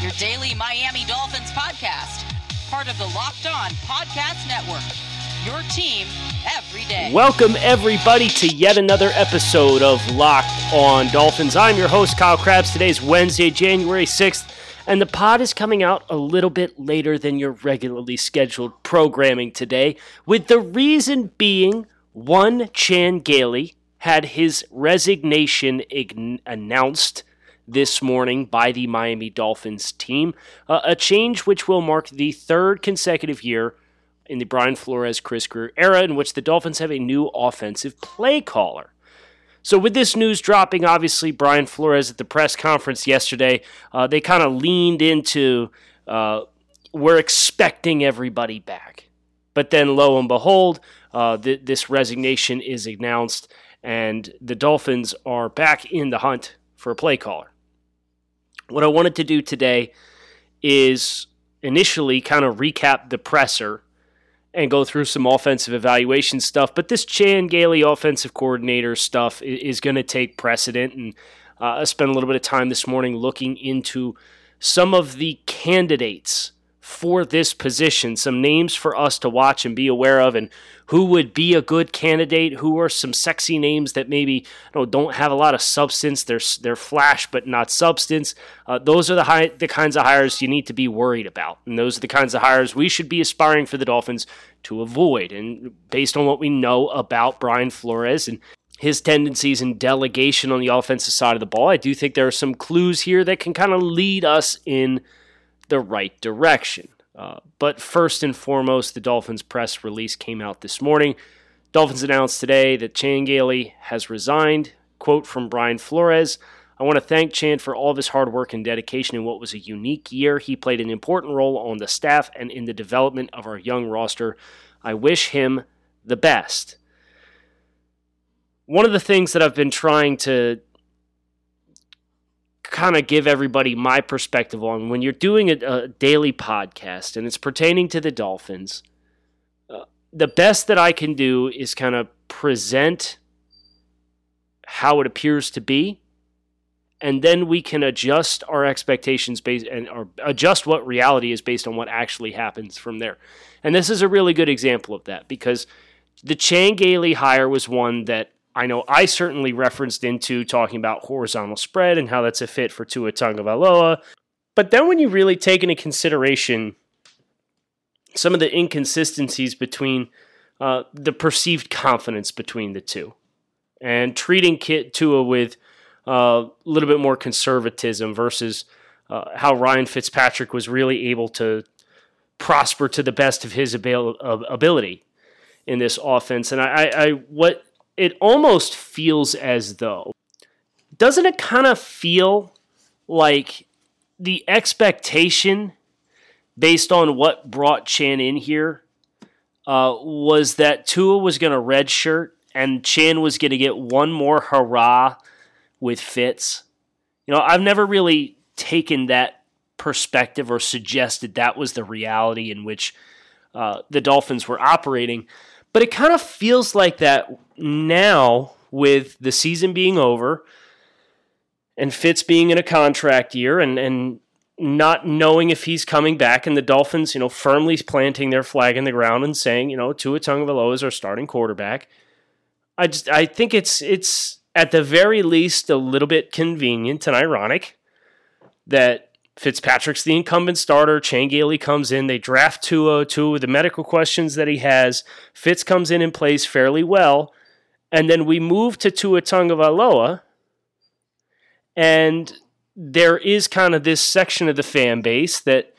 your daily Miami Dolphins podcast, part of the Locked On Podcast Network. Your team every day. Welcome, everybody, to yet another episode of Locked On Dolphins. I'm your host, Kyle Crabbs. Today is Wednesday, January 6th, and the pod is coming out a little bit later than your regularly scheduled programming today, with the reason being one Chan Gailey had his resignation ign- announced this morning by the Miami Dolphins team, uh, a change which will mark the third consecutive year in the Brian Flores Chris Grier era in which the Dolphins have a new offensive play caller. So, with this news dropping, obviously, Brian Flores at the press conference yesterday, uh, they kind of leaned into uh, we're expecting everybody back. But then, lo and behold, uh, th- this resignation is announced, and the Dolphins are back in the hunt for a play caller. What I wanted to do today is initially kind of recap the presser and go through some offensive evaluation stuff. But this Chan Gailey offensive coordinator stuff is, going to take precedent. And uh, I spent a little bit of time this morning looking into some of the candidates for this position, some names for us to watch and be aware of, and who would be a good candidate. Who are some sexy names that maybe you know, don't have a lot of substance? They're they're flash but not substance. Uh, those are the high, the kinds of hires you need to be worried about, and those are the kinds of hires we should be aspiring for the Dolphins to avoid. And based on what we know about Brian Flores and his tendencies and delegation on the offensive side of the ball, I do think there are some clues here that can kind of lead us in the right direction. Uh, but first and foremost, the Dolphins press release came out this morning. Dolphins announced today that Chan Gailey has resigned. Quote from Brian Flores I want to thank Chan for all of his hard work and dedication in what was a unique year. He played an important role on the staff and in the development of our young roster. I wish him the best. One of the things that I've been trying to kind of give everybody my perspective on when you're doing a, a daily podcast and it's pertaining to the Dolphins, uh, the best that I can do is kind of present how it appears to be. And then we can adjust our expectations based and or adjust what reality is based on what actually happens from there. And this is a really good example of that because the Chan Gailey hire was one that I know I certainly referenced into talking about horizontal spread and how that's a fit for Tua Tagovailoa. But then when you really take into consideration some of the inconsistencies between uh, the perceived confidence between the two and treating Kit Tua with uh, a little bit more conservatism versus uh, how Ryan Fitzpatrick was really able to prosper to the best of his abil- ability in this offense. And I, I what it almost feels as though doesn't it kind of feel like the expectation based on what brought Chan in here uh, was that Tua was going to redshirt and Chan was going to get one more hurrah with Fitz. You know, I've never really taken that perspective or suggested that was the reality in which uh, the Dolphins were operating. But it kind of feels like that now with the season being over and Fitz being in a contract year and, and not knowing if he's coming back and the Dolphins, you know, firmly planting their flag in the ground and saying, you know, Tua Tagovailoa is our starting quarterback. I just I think it's it's at the very least a little bit convenient and ironic that Fitzpatrick's the incumbent starter. Chan Gailey comes in. They draft Tua. Tua with the medical questions that he has. Fitz comes in and plays fairly well. And then we move to Tua Tagovailoa. And there is kind of this section of the fan base that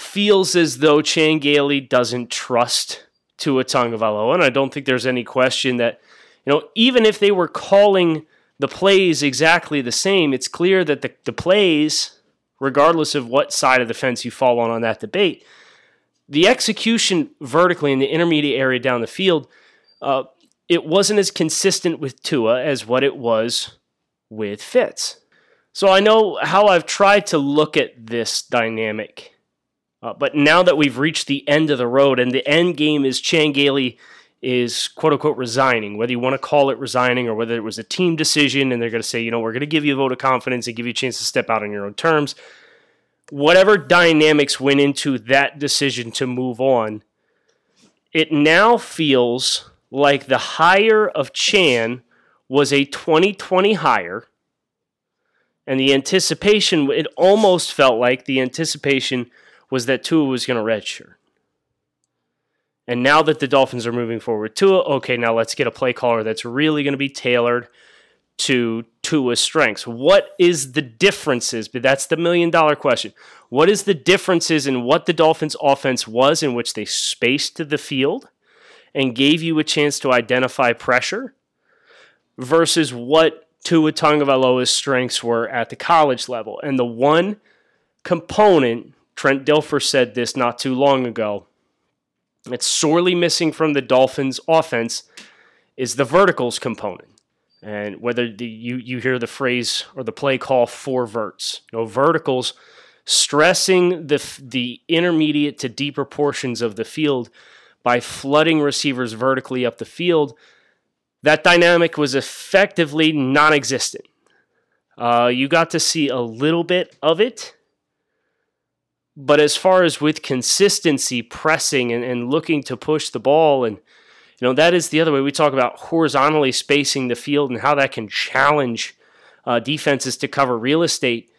feels as though Chan Gailey doesn't trust Tua Tagovailoa. And I don't think there's any question that, you know, even if they were calling – the plays exactly the same, it's clear that the, the plays regardless of what side of the fence you fall on on that debate, the execution vertically in the intermediate area down the field, uh, it wasn't as consistent with Tua as what it was with Fitz. So I know how I've tried to look at this dynamic. Uh, but now that we've reached the end of the road and the end game is Chan is quote unquote resigning, whether you want to call it resigning or whether it was a team decision and they're going to say, you know, we're going to give you a vote of confidence and give you a chance to step out on your own terms. Whatever dynamics went into that decision to move on, it now feels like the hire of Chan was a 2020 hire. And the anticipation, it almost felt like the anticipation was that Tua was going to redshirt. And now that the Dolphins are moving forward, Tua, okay, now let's get a play caller that's really going to be tailored to Tua's strengths. What is the differences? But that's the million dollar question. What is the differences in what the Dolphins offense was in which they spaced the field and gave you a chance to identify pressure versus what Tua Tagovailoa's strengths were at the college level? And the one component, Trent Dilfer said this not too long ago, it's sorely missing from the Dolphins' offense is the verticals component. And whether the, you, you hear the phrase or the play call four verts, you know, verticals stressing the, the intermediate to deeper portions of the field by flooding receivers vertically up the field, that dynamic was effectively non existent. Uh, you got to see a little bit of it but as far as with consistency, pressing and, and looking to push the ball, and you know that is the other way we talk about horizontally spacing the field and how that can challenge uh, defenses to cover real estate.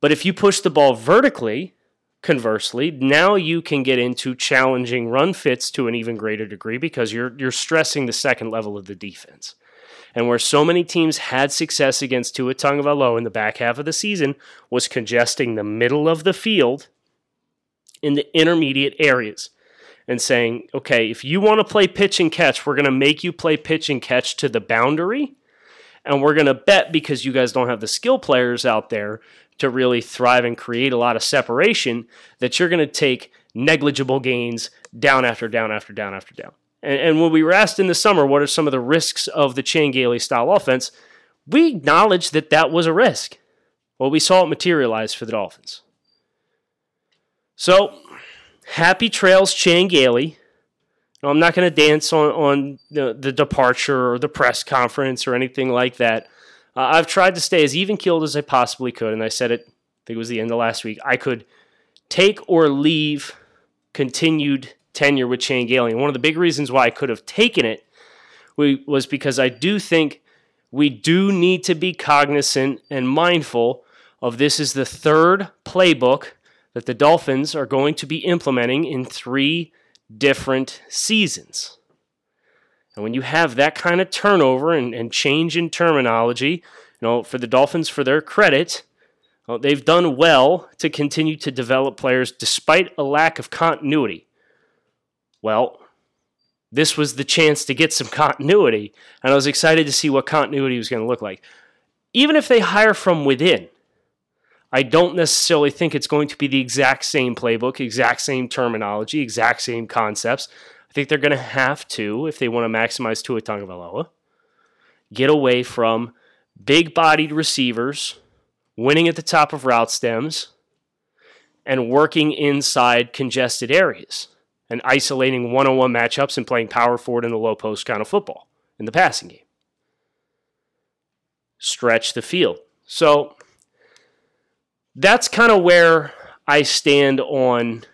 But if you push the ball vertically, conversely, now you can get into challenging run fits to an even greater degree because you're you're stressing the second level of the defense. And where so many teams had success against Tua Tagovailoa in the back half of the season was congesting the middle of the field in the intermediate areas and saying, okay, if you want to play pitch and catch, we're going to make you play pitch and catch to the boundary. And we're going to bet because you guys don't have the skill players out there to really thrive and create a lot of separation that you're going to take negligible gains down after down after down after down. And, and when we were asked in the summer, what are some of the risks of the Chan style offense? We acknowledged that that was a risk. Well, we saw it materialize for the Dolphins. So, happy trails, Chan Gailey. I'm not going to dance on, on the, the, departure or the press conference or anything like that. Uh, I've tried to stay as even keeled as I possibly could, and I said it, I think it was the end of last week. I could take or leave continued tenure with Chan Gailey. And one of the big reasons why I could have taken it was because I do think we do need to be cognizant and mindful of this is the third playbook that the Dolphins are going to be implementing in three different seasons. And when you have that kind of turnover and, and change in terminology, you know, for the Dolphins, for their credit, well, they've done well to continue to develop players despite a lack of continuity. Well, this was the chance to get some continuity, and I was excited to see what continuity was going to look like. Even if they hire from within, I don't necessarily think it's going to be the exact same playbook, exact same terminology, exact same concepts. I think they're going to have to, if they want to maximize Tua Tagovailoa, get away from big-bodied receivers, winning at the top of route stems, and working inside congested areas and isolating one-on-one matchups and playing power forward in the low post kind of football in the passing game. Stretch the field. So that's kind of where I stand on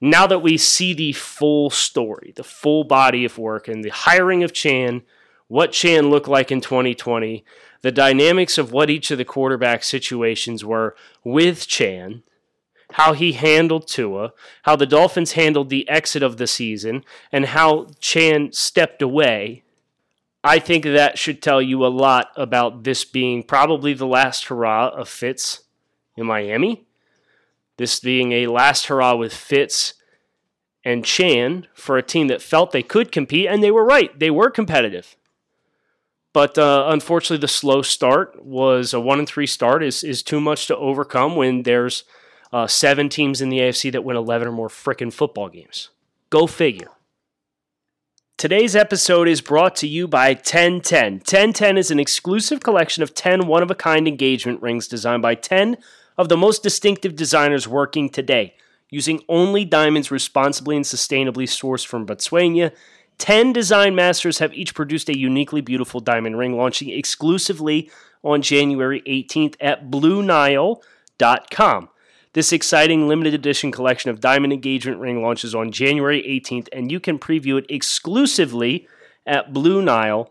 now that we see the full story, the full body of work, and the hiring of Chan, what Chan looked like in 2020, the dynamics of what each of the quarterback situations were with Chan, how he handled Tua, how the Dolphins handled the exit of the season, and how Chan stepped away. I think that should tell you a lot about this being probably the last hurrah of Fitz in Miami. This being a last hurrah with Fitz and Chan for a team that felt they could compete, and they were right. They were competitive. but uh, unfortunately, the slow start was a one and three start is is too much to overcome when there's uh, seven teams in the AFC that win 11 or more frickin' football games. Go figure. Today's episode is brought to you by 1010. 1010 is an exclusive collection of 10 one of a kind engagement rings designed by 10 of the most distinctive designers working today. Using only diamonds responsibly and sustainably sourced from Botswana, 10 design masters have each produced a uniquely beautiful diamond ring launching exclusively on January 18th at BlueNile.com. This exciting limited edition collection of diamond engagement ring launches on January 18th, and you can preview it exclusively at BlueNile.com.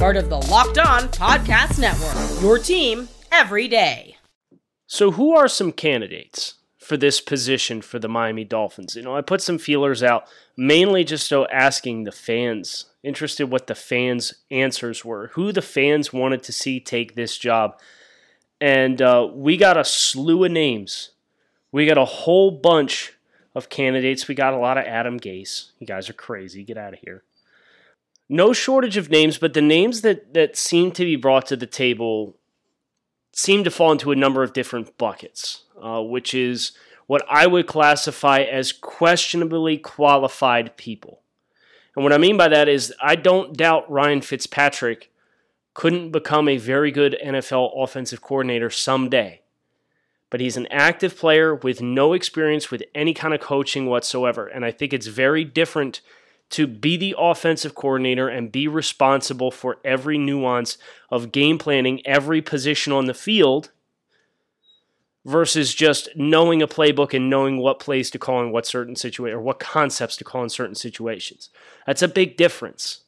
part of the Locked On Podcast Network. Your team every day. So, who are some candidates for this position for the Miami Dolphins? You know, I put some feelers out, mainly just so asking the fans, interested what the fans' answers were, who the fans wanted to see take this job and uh, we got a slew of names. We got a whole bunch of candidates. We got a lot of Adam Gase. You guys are crazy. Get out of here. No shortage of names, but the names that, that seem to be brought to the table seem to fall into a number of different buckets, uh, which is what I would classify as questionably qualified people. And what I mean by that is, I don't doubt Ryan Fitzpatrick couldn't become a very good NFL offensive coordinator someday. But he's an active player with no experience with any kind of coaching whatsoever. And I think it's very different to be the offensive coordinator and be responsible for every nuance of game planning every position on the field versus just knowing a playbook and knowing what plays to call in what certain situation or what concepts to call in certain situations. That's a big difference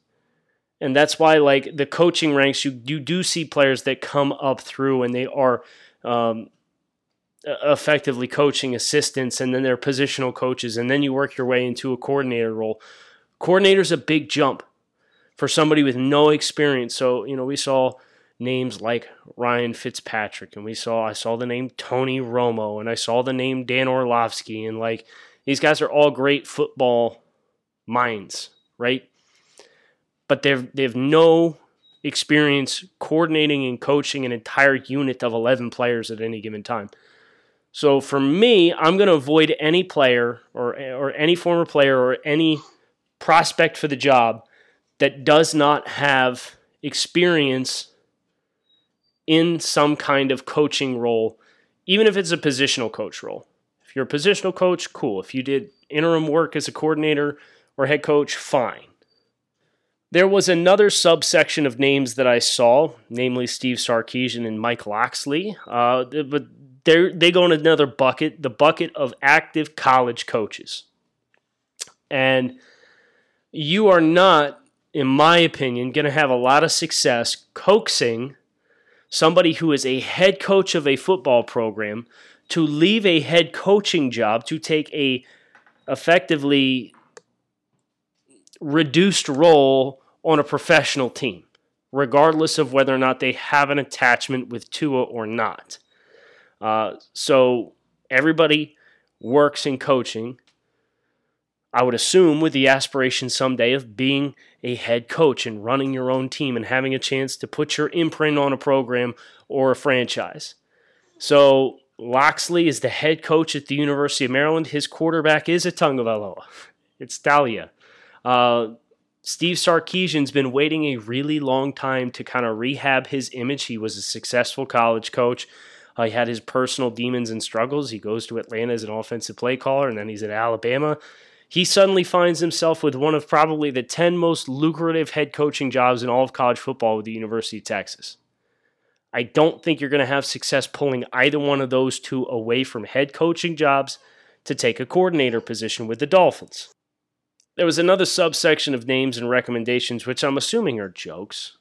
and that's why like the coaching ranks you you do see players that come up through and they are um, effectively coaching assistants and then they're positional coaches and then you work your way into a coordinator role coordinator's a big jump for somebody with no experience so you know we saw names like Ryan Fitzpatrick and we saw I saw the name Tony Romo and I saw the name Dan Orlovsky and like these guys are all great football minds right but they've they have no experience coordinating and coaching an entire unit of 11 players at any given time. So for me, I'm going to avoid any player or or any former player or any prospect for the job that does not have experience in some kind of coaching role, even if it's a positional coach role. If you're a positional coach, cool. If you did interim work as a coordinator or head coach, fine. There was another subsection of names that I saw, namely Steve Sarkisian and Mike Locksley, uh, but they go in another bucket, the bucket of active college coaches. And you are not, in my opinion, going to have a lot of success coaxing somebody who is a head coach of a football program to leave a head coaching job to take a effectively reduced role on a professional team, regardless of whether or not they have an attachment with Tua or not. Uh, so everybody works in coaching. I would assume with the aspiration someday of being a head coach and running your own team and having a chance to put your imprint on a program or a franchise. So Locksley is the head coach at the University of Maryland. His quarterback is a Tagovailoa. It's Taulia. Uh, Steve Sarkisian's been waiting a really long time to kind of rehab his image. He was a successful college coach. Uh, he had his personal demons and struggles. He goes to Atlanta as an offensive play caller, and then he's at Alabama. He suddenly finds himself with one of probably the 10 most lucrative head coaching jobs in all of college football with the University of Texas. I don't think you're going to have success pulling either one of those two away from head coaching jobs to take a coordinator position with the Dolphins. There was another subsection of names and recommendations, which I'm assuming are jokes.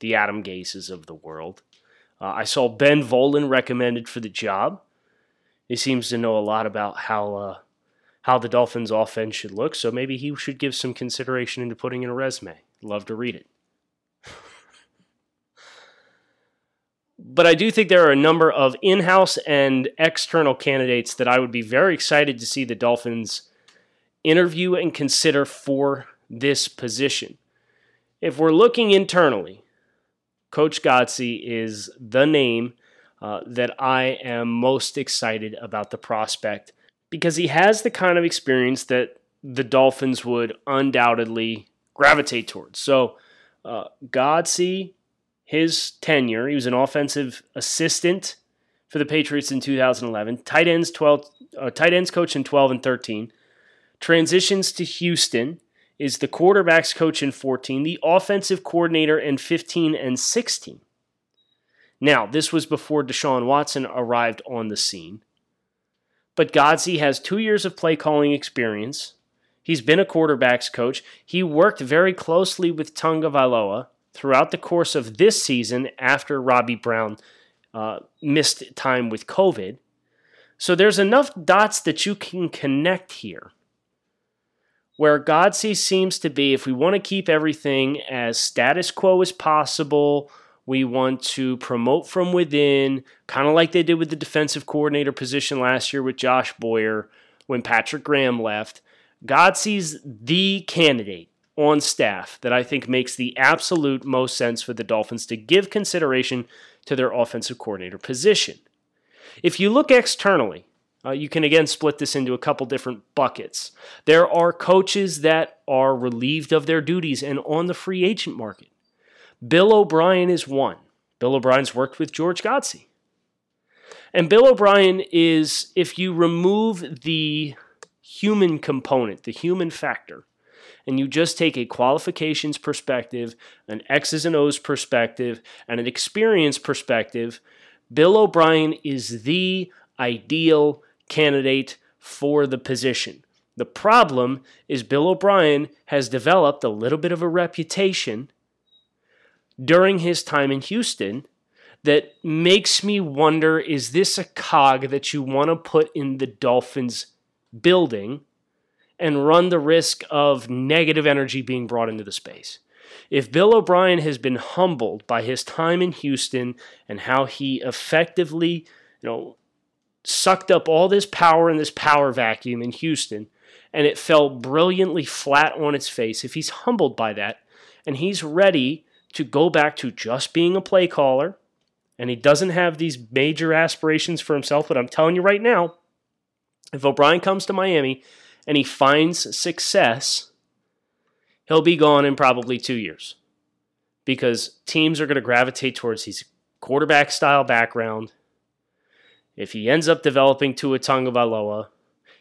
the Adam Gases of the world. Uh, I saw Ben Volin recommended for the job. He seems to know a lot about how uh, how the Dolphins' offense should look, so maybe he should give some consideration into putting in a resume. Love to read it. but I do think there are a number of in house and external candidates that I would be very excited to see the Dolphins interview and consider for this position. If we're looking internally, Coach Godsey is the name uh, that I am most excited about the prospect because he has the kind of experience that the Dolphins would undoubtedly gravitate towards. So, uh, Godsey his tenure. He was an offensive assistant for the Patriots in 2011. Tight ends 12, uh, tight ends coach in 12 and 13. Transitions to Houston. Is the quarterbacks coach in 14, the offensive coordinator in 15 and 16. Now, this was before Deshaun Watson arrived on the scene. But Godsey has two years of play calling experience. He's been a quarterbacks coach. He worked very closely with Tua Tagovailoa throughout the course of this season after Robby Brown uh, missed time with COVID. So there's enough dots that you can connect here. Where Godsey seems to be, if we want to keep everything as status quo as possible, we want to promote from within, kind of like they did with the defensive coordinator position last year with Josh Boyer when Patrick Graham left. Godsey's the candidate on staff that I think makes the absolute most sense for the Dolphins to give consideration to their offensive coordinator position. If you look externally, uh, you can again split this into a couple different buckets. There are coaches that are relieved of their duties and on the free agent market. Bill O'Brien is one. Bill O'Brien's worked with George Godsey. And Bill O'Brien is, if you remove the human component, the human factor, and you just take a qualifications perspective, an X's and O's perspective, and an experience perspective, Bill O'Brien is the ideal candidate for the position. The problem is Bill O'Brien has developed a little bit of a reputation during his time in Houston that makes me wonder is this a cog that you want to put in the Dolphins building and run the risk of negative energy being brought into the space. If Bill O'Brien has been humbled by his time in Houston and how he effectively, you know, sucked up all this power in this power vacuum in Houston and it fell brilliantly flat on its face, if he's humbled by that and he's ready to go back to just being a play caller and he doesn't have these major aspirations for himself, but I'm telling you right now, if O'Brien comes to Miami, and he finds success, he'll be gone in probably two years because teams are going to gravitate towards his quarterback style background. If he ends up developing Tua Tagovailoa,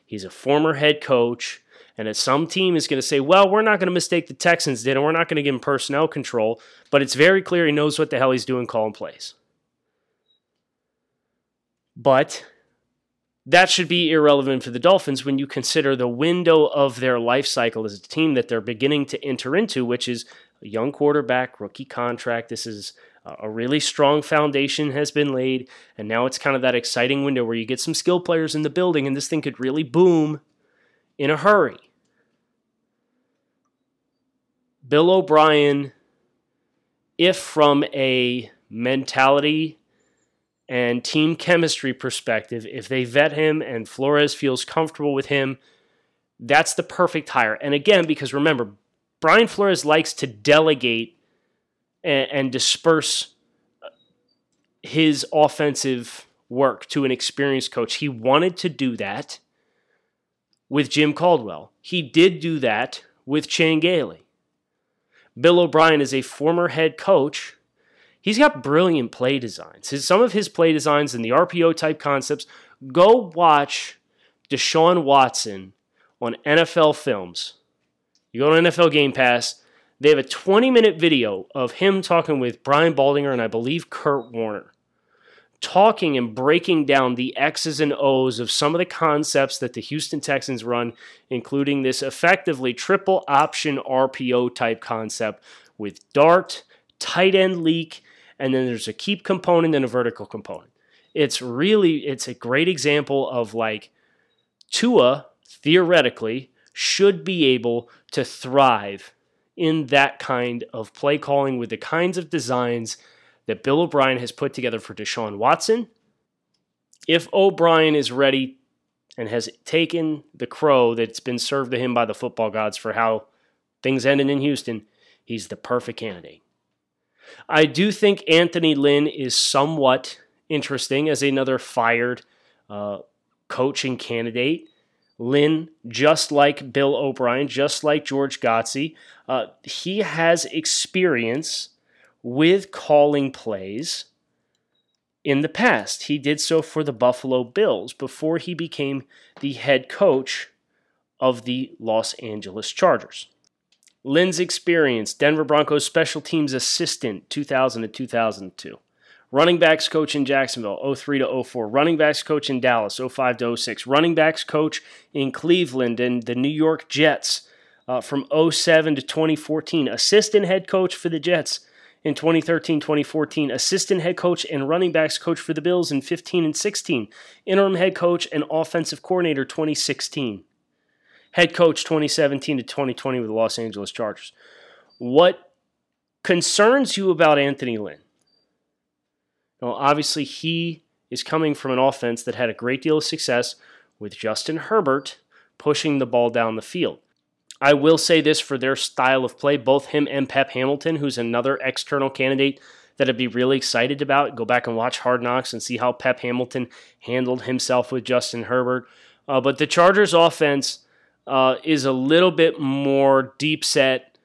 he's a former head coach, and that some team is going to say, well, we're not going to mistake the Texans did, and we're not going to give him personnel control, but it's very clear he knows what the hell he's doing calling plays. But that should be irrelevant for the Dolphins when you consider the window of their life cycle as a team that they're beginning to enter into, which is a young quarterback, rookie contract. This is a really strong foundation has been laid, and now it's kind of that exciting window where you get some skill players in the building, and this thing could really boom in a hurry. Bill O'Brien, if from a mentality and team chemistry perspective, if they vet him and Flores feels comfortable with him, that's the perfect hire. And again, because remember, Brian Flores likes to delegate and, and disperse his offensive work to an experienced coach. He wanted to do that with Jim Caldwell. He did do that with Chan Gailey. Bill O'Brien is a former head coach He's got brilliant play designs. His, some of his play designs and the RPO type concepts, go watch Deshaun Watson on NFL films. You go to NFL Game Pass, they have a 20 minute video of him talking with Brian Baldinger and I believe Kurt Warner, talking and breaking down the X's and O's of some of the concepts that the Houston Texans run, including this effectively triple option RPO type concept with Dart tight end leak, and then there's a keep component and a vertical component. It's really it's a great example of like Tua theoretically should be able to thrive in that kind of play calling with the kinds of designs that Bill O'Brien has put together for Deshaun Watson. If O'Brien is ready and has taken the crow that's been served to him by the football gods for how things ended in Houston, he's the perfect candidate. I do think Anthony Lynn is somewhat interesting as another fired uh, coaching candidate. Lynn, just like Bill O'Brien, just like George Godsey, uh, he has experience with calling plays in the past. He did so for the Buffalo Bills before he became the head coach of the Los Angeles Chargers. Lynn's experience, Denver Broncos special teams assistant 2000 to 2002. Running backs coach in Jacksonville 03 to 04. Running backs coach in Dallas 05 to 06. Running backs coach in Cleveland and the New York Jets uh, from 07 to 2014. Assistant head coach for the Jets in 2013 2014. Assistant head coach and running backs coach for the Bills in 15 and 16. Interim head coach and offensive coordinator 2016. Head coach 2017 to 2020 with the Los Angeles Chargers. What concerns you about Anthony Lynn? Now, obviously, he is coming from an offense that had a great deal of success with Justin Herbert pushing the ball down the field. I will say this for their style of play, both him and Pep Hamilton, who's another external candidate that I'd be really excited about. Go back and watch Hard Knocks and see how Pep Hamilton handled himself with Justin Herbert. Uh, but the Chargers' offense uh, is a little bit more deep set,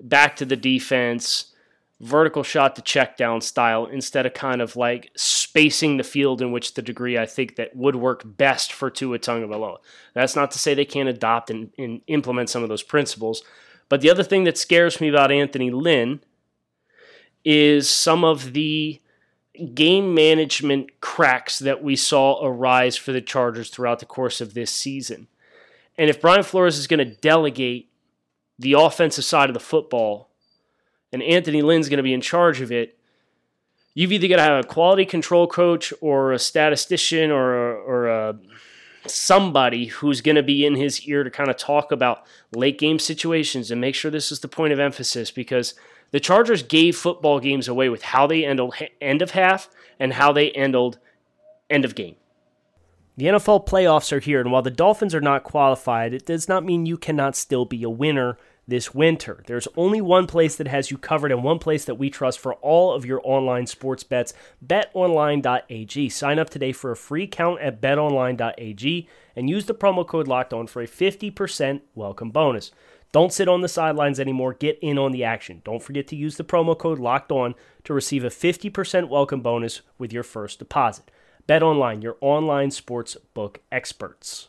back to the defense vertical shot to check down style instead of kind of like spacing the field in which the degree I think that would work best for Tua Tagovailoa. That's not to say they can't adopt and, and implement some of those principles. But the other thing that scares me about Anthony Lynn is some of the game management cracks that we saw arise for the Chargers throughout the course of this season. And if Brian Flores is going to delegate the offensive side of the football and Anthony Lynn's going to be in charge of it, you've either got to have a quality control coach or a statistician or a, or a somebody who's going to be in his ear to kind of talk about late game situations and make sure this is the point of emphasis because the Chargers gave football games away with how they ended end of half and how they ended end of game. The NFL playoffs are here, and while the Dolphins are not qualified, it does not mean you cannot still be a winner this winter. There's only one place that has you covered and one place that we trust for all of your online sports bets betonline.ag. Sign up today for a free account at betonline.ag and use the promo code locked on for a 50% welcome bonus. Don't sit on the sidelines anymore. Get in on the action. Don't forget to use the promo code locked on to receive a 50% welcome bonus with your first deposit. Bet online, your online sports book experts.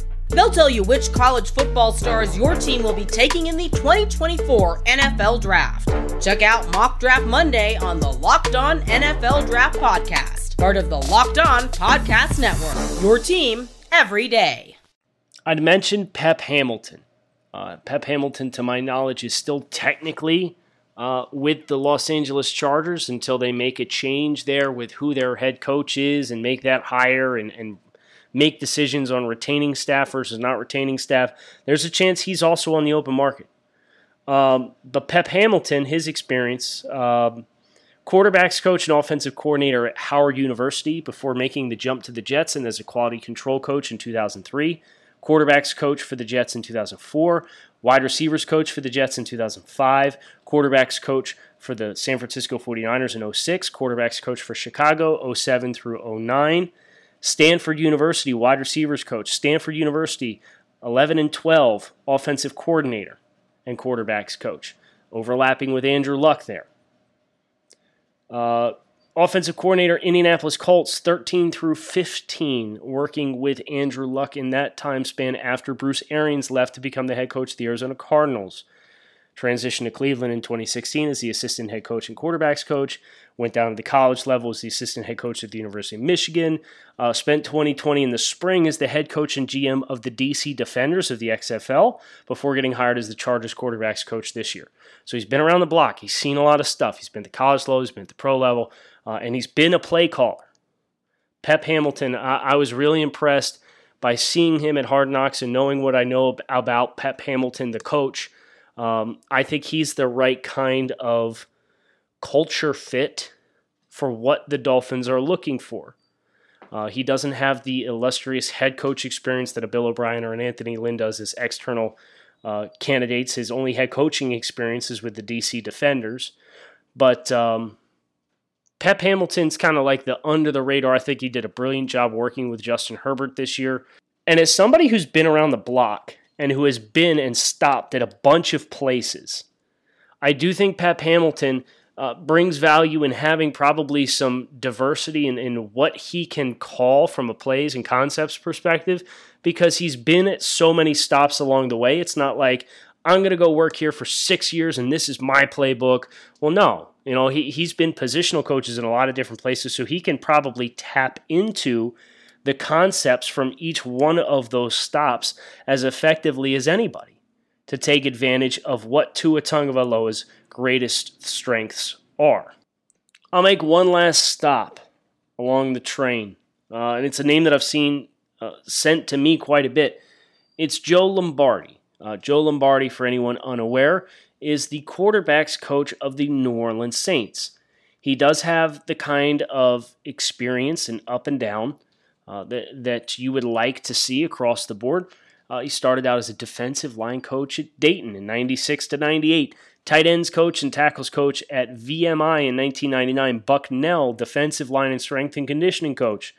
They'll tell you which college football stars your team will be taking in the 2024 NFL Draft. Check out Mock Draft Monday on the Locked On NFL Draft Podcast part of the Locked On Podcast Network. Your team every day. I'd mentioned Pep Hamilton. Uh, Pep Hamilton, to my knowledge, is still technically uh, with the Los Angeles Chargers until they make a change there with who their head coach is and make that hire and, and make decisions on retaining staff versus not retaining staff. There's a chance he's also on the open market. Um, but Pep Hamilton, his experience, um, quarterbacks coach and offensive coordinator at Howard University before making the jump to the Jets and as a quality control coach in 2003. Quarterbacks coach for the Jets in 2004. Wide receivers coach for the Jets in 2005. Quarterbacks coach for the San Francisco 49ers in 06. Quarterbacks coach for Chicago 07 through 09. Stanford University wide receivers coach. Stanford University 11 and 12 offensive coordinator and quarterbacks coach. Overlapping with Andrew Luck there. Uh, offensive coordinator, Indianapolis Colts, 13 through 15, working with Andrew Luck in that time span after Bruce Arians left to become the head coach of the Arizona Cardinals. Transitioned to Cleveland in 2016 as the assistant head coach and quarterbacks coach. Went down to the college level as the assistant head coach at the University of Michigan. Uh, spent 2020 in the spring as the head coach and GM of the DC Defenders of the XFL before getting hired as the Chargers quarterbacks coach this year. So he's been around the block. He's seen a lot of stuff. He's been at the college level, he's been at the pro level, uh, and he's been a play caller. Pep Hamilton, I, I was really impressed by seeing him at Hard Knocks and knowing what I know about Pep Hamilton, the coach. Um, I think he's the right kind of culture fit for what the Dolphins are looking for. Uh, he doesn't have the illustrious head coach experience that a Bill O'Brien or an Anthony Lynn does as external uh, candidates. His only head coaching experience is with the DC Defenders. But um, Pep Hamilton's kind of like the under the radar. I think he did a brilliant job working with Justin Herbert this year. And as somebody who's been around the block and who has been and stopped at a bunch of places, I do think Pep Hamilton uh, brings value in having probably some diversity in, in what he can call from a plays and concepts perspective because he's been at so many stops along the way. It's not like, I'm going to go work here for six years and this is my playbook. Well, no. You know, he, he's been positional coaches in a lot of different places, so he can probably tap into the concepts from each one of those stops as effectively as anybody to take advantage of what Tua Tagovailoa's greatest strengths are. I'll make one last stop along the train, uh, and it's a name that I've seen uh, sent to me quite a bit. It's Joe Lombardi. Uh, Joe Lombardi, for anyone unaware, is the quarterbacks coach of the New Orleans Saints. He does have the kind of experience and up and down uh, that, that you would like to see across the board. Uh, he started out as a defensive line coach at Dayton in 96 to 98, tight ends coach and tackles coach at VMI in 1999, Bucknell defensive line and strength and conditioning coach.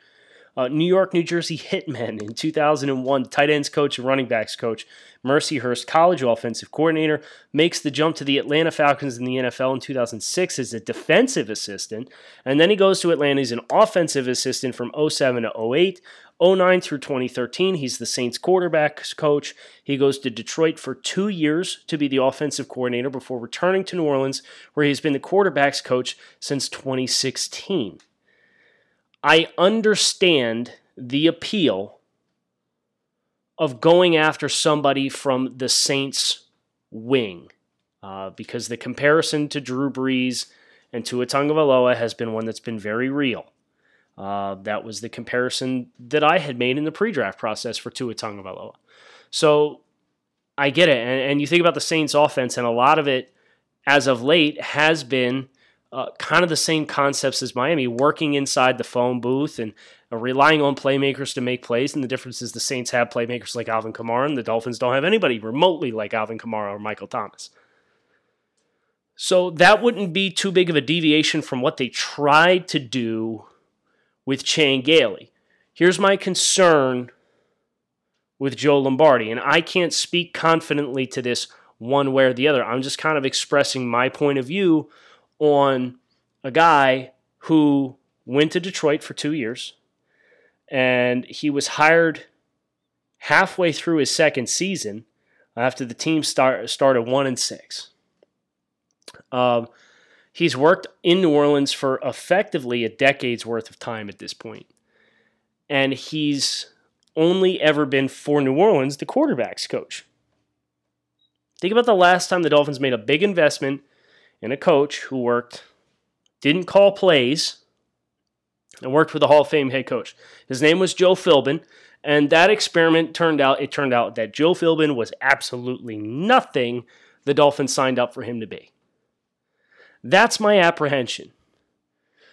Uh, New York, New Jersey Hitmen in 2001, tight ends coach and running backs coach. Mercyhurst College offensive coordinator makes the jump to the Atlanta Falcons in the NFL in 2006 as a defensive assistant, and then he goes to Atlanta as an offensive assistant from 07 to 08. 09 through 2013, he's the Saints quarterbacks coach. He goes to Detroit for two years to be the offensive coordinator before returning to New Orleans, where he's been the quarterbacks coach since 2016. I understand the appeal of going after somebody from the Saints wing uh, because the comparison to Drew Brees and Tua Tagovailoa has been one that's been very real. Uh, that was the comparison that I had made in the pre-draft process for Tua Tagovailoa. So I get it, and, and you think about the Saints' offense, and a lot of it, as of late, has been uh, kind of the same concepts as Miami, working inside the phone booth and Uh, relying on playmakers to make plays. And the difference is the Saints have playmakers like Alvin Kamara, and the Dolphins don't have anybody remotely like Alvin Kamara or Michael Thomas. So that wouldn't be too big of a deviation from what they tried to do with Chan Gailey. Here's my concern with Joe Lombardi, and I can't speak confidently to this one way or the other. I'm just kind of expressing my point of view on a guy who went to Detroit for two years and he was hired halfway through his second season after the team start, started one and six. Um, he's worked in New Orleans for effectively a decade's worth of time at this point, and he's only ever been for New Orleans the quarterbacks coach. Think about the last time the Dolphins made a big investment in a coach who worked, didn't call plays, and worked with a Hall of Fame head coach. His name was Joe Philbin, and that experiment turned out, it turned out that Joe Philbin was absolutely nothing the Dolphins signed up for him to be. That's my apprehension.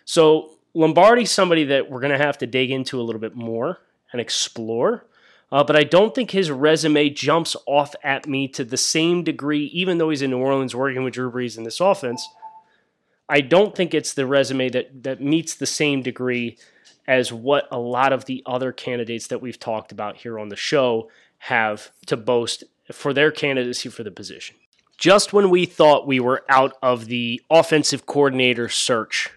So Lombardi's somebody that we're going to have to dig into a little bit more and explore. Uh, but I don't think his resume jumps off at me to the same degree, even though he's in New Orleans working with Drew Brees in this offense. I don't think it's the resume that, that meets the same degree as what a lot of the other candidates that we've talked about here on the show have to boast for their candidacy for the position. Just when we thought we were out of the offensive coordinator search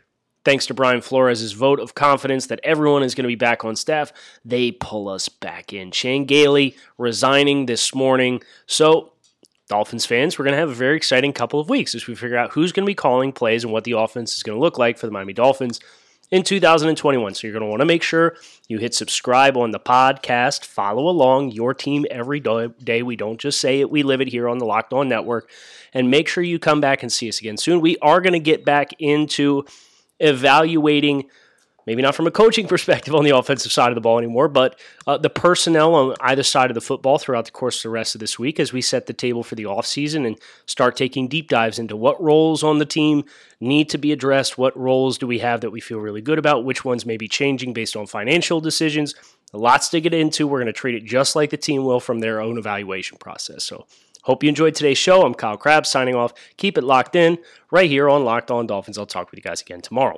Thanks to Brian Flores' vote of confidence that everyone is going to be back on staff, they pull us back in. Chan Gailey resigning this morning. So Dolphins fans, we're going to have a very exciting couple of weeks as we figure out who's going to be calling plays and what the offense is going to look like for the Miami Dolphins in 2021. So you're going to want to make sure you hit subscribe on the podcast, follow along your team every day. We don't just say it, we live it here on the Locked On Network. And make sure you come back and see us again soon. We are going to get back into evaluating maybe not from a coaching perspective on the offensive side of the ball anymore, but uh, the personnel on either side of the football throughout the course of the rest of this week as we set the table for the offseason and start taking deep dives into what roles on the team need to be addressed, what roles do we have that we feel really good about, which ones may be changing based on financial decisions. Lots to get into. We're going to treat it just like the team will from their own evaluation process. So, hope you enjoyed today's show. I'm Kyle Crabbs signing off. Keep it locked in right here on Locked On Dolphins. I'll talk with you guys again tomorrow.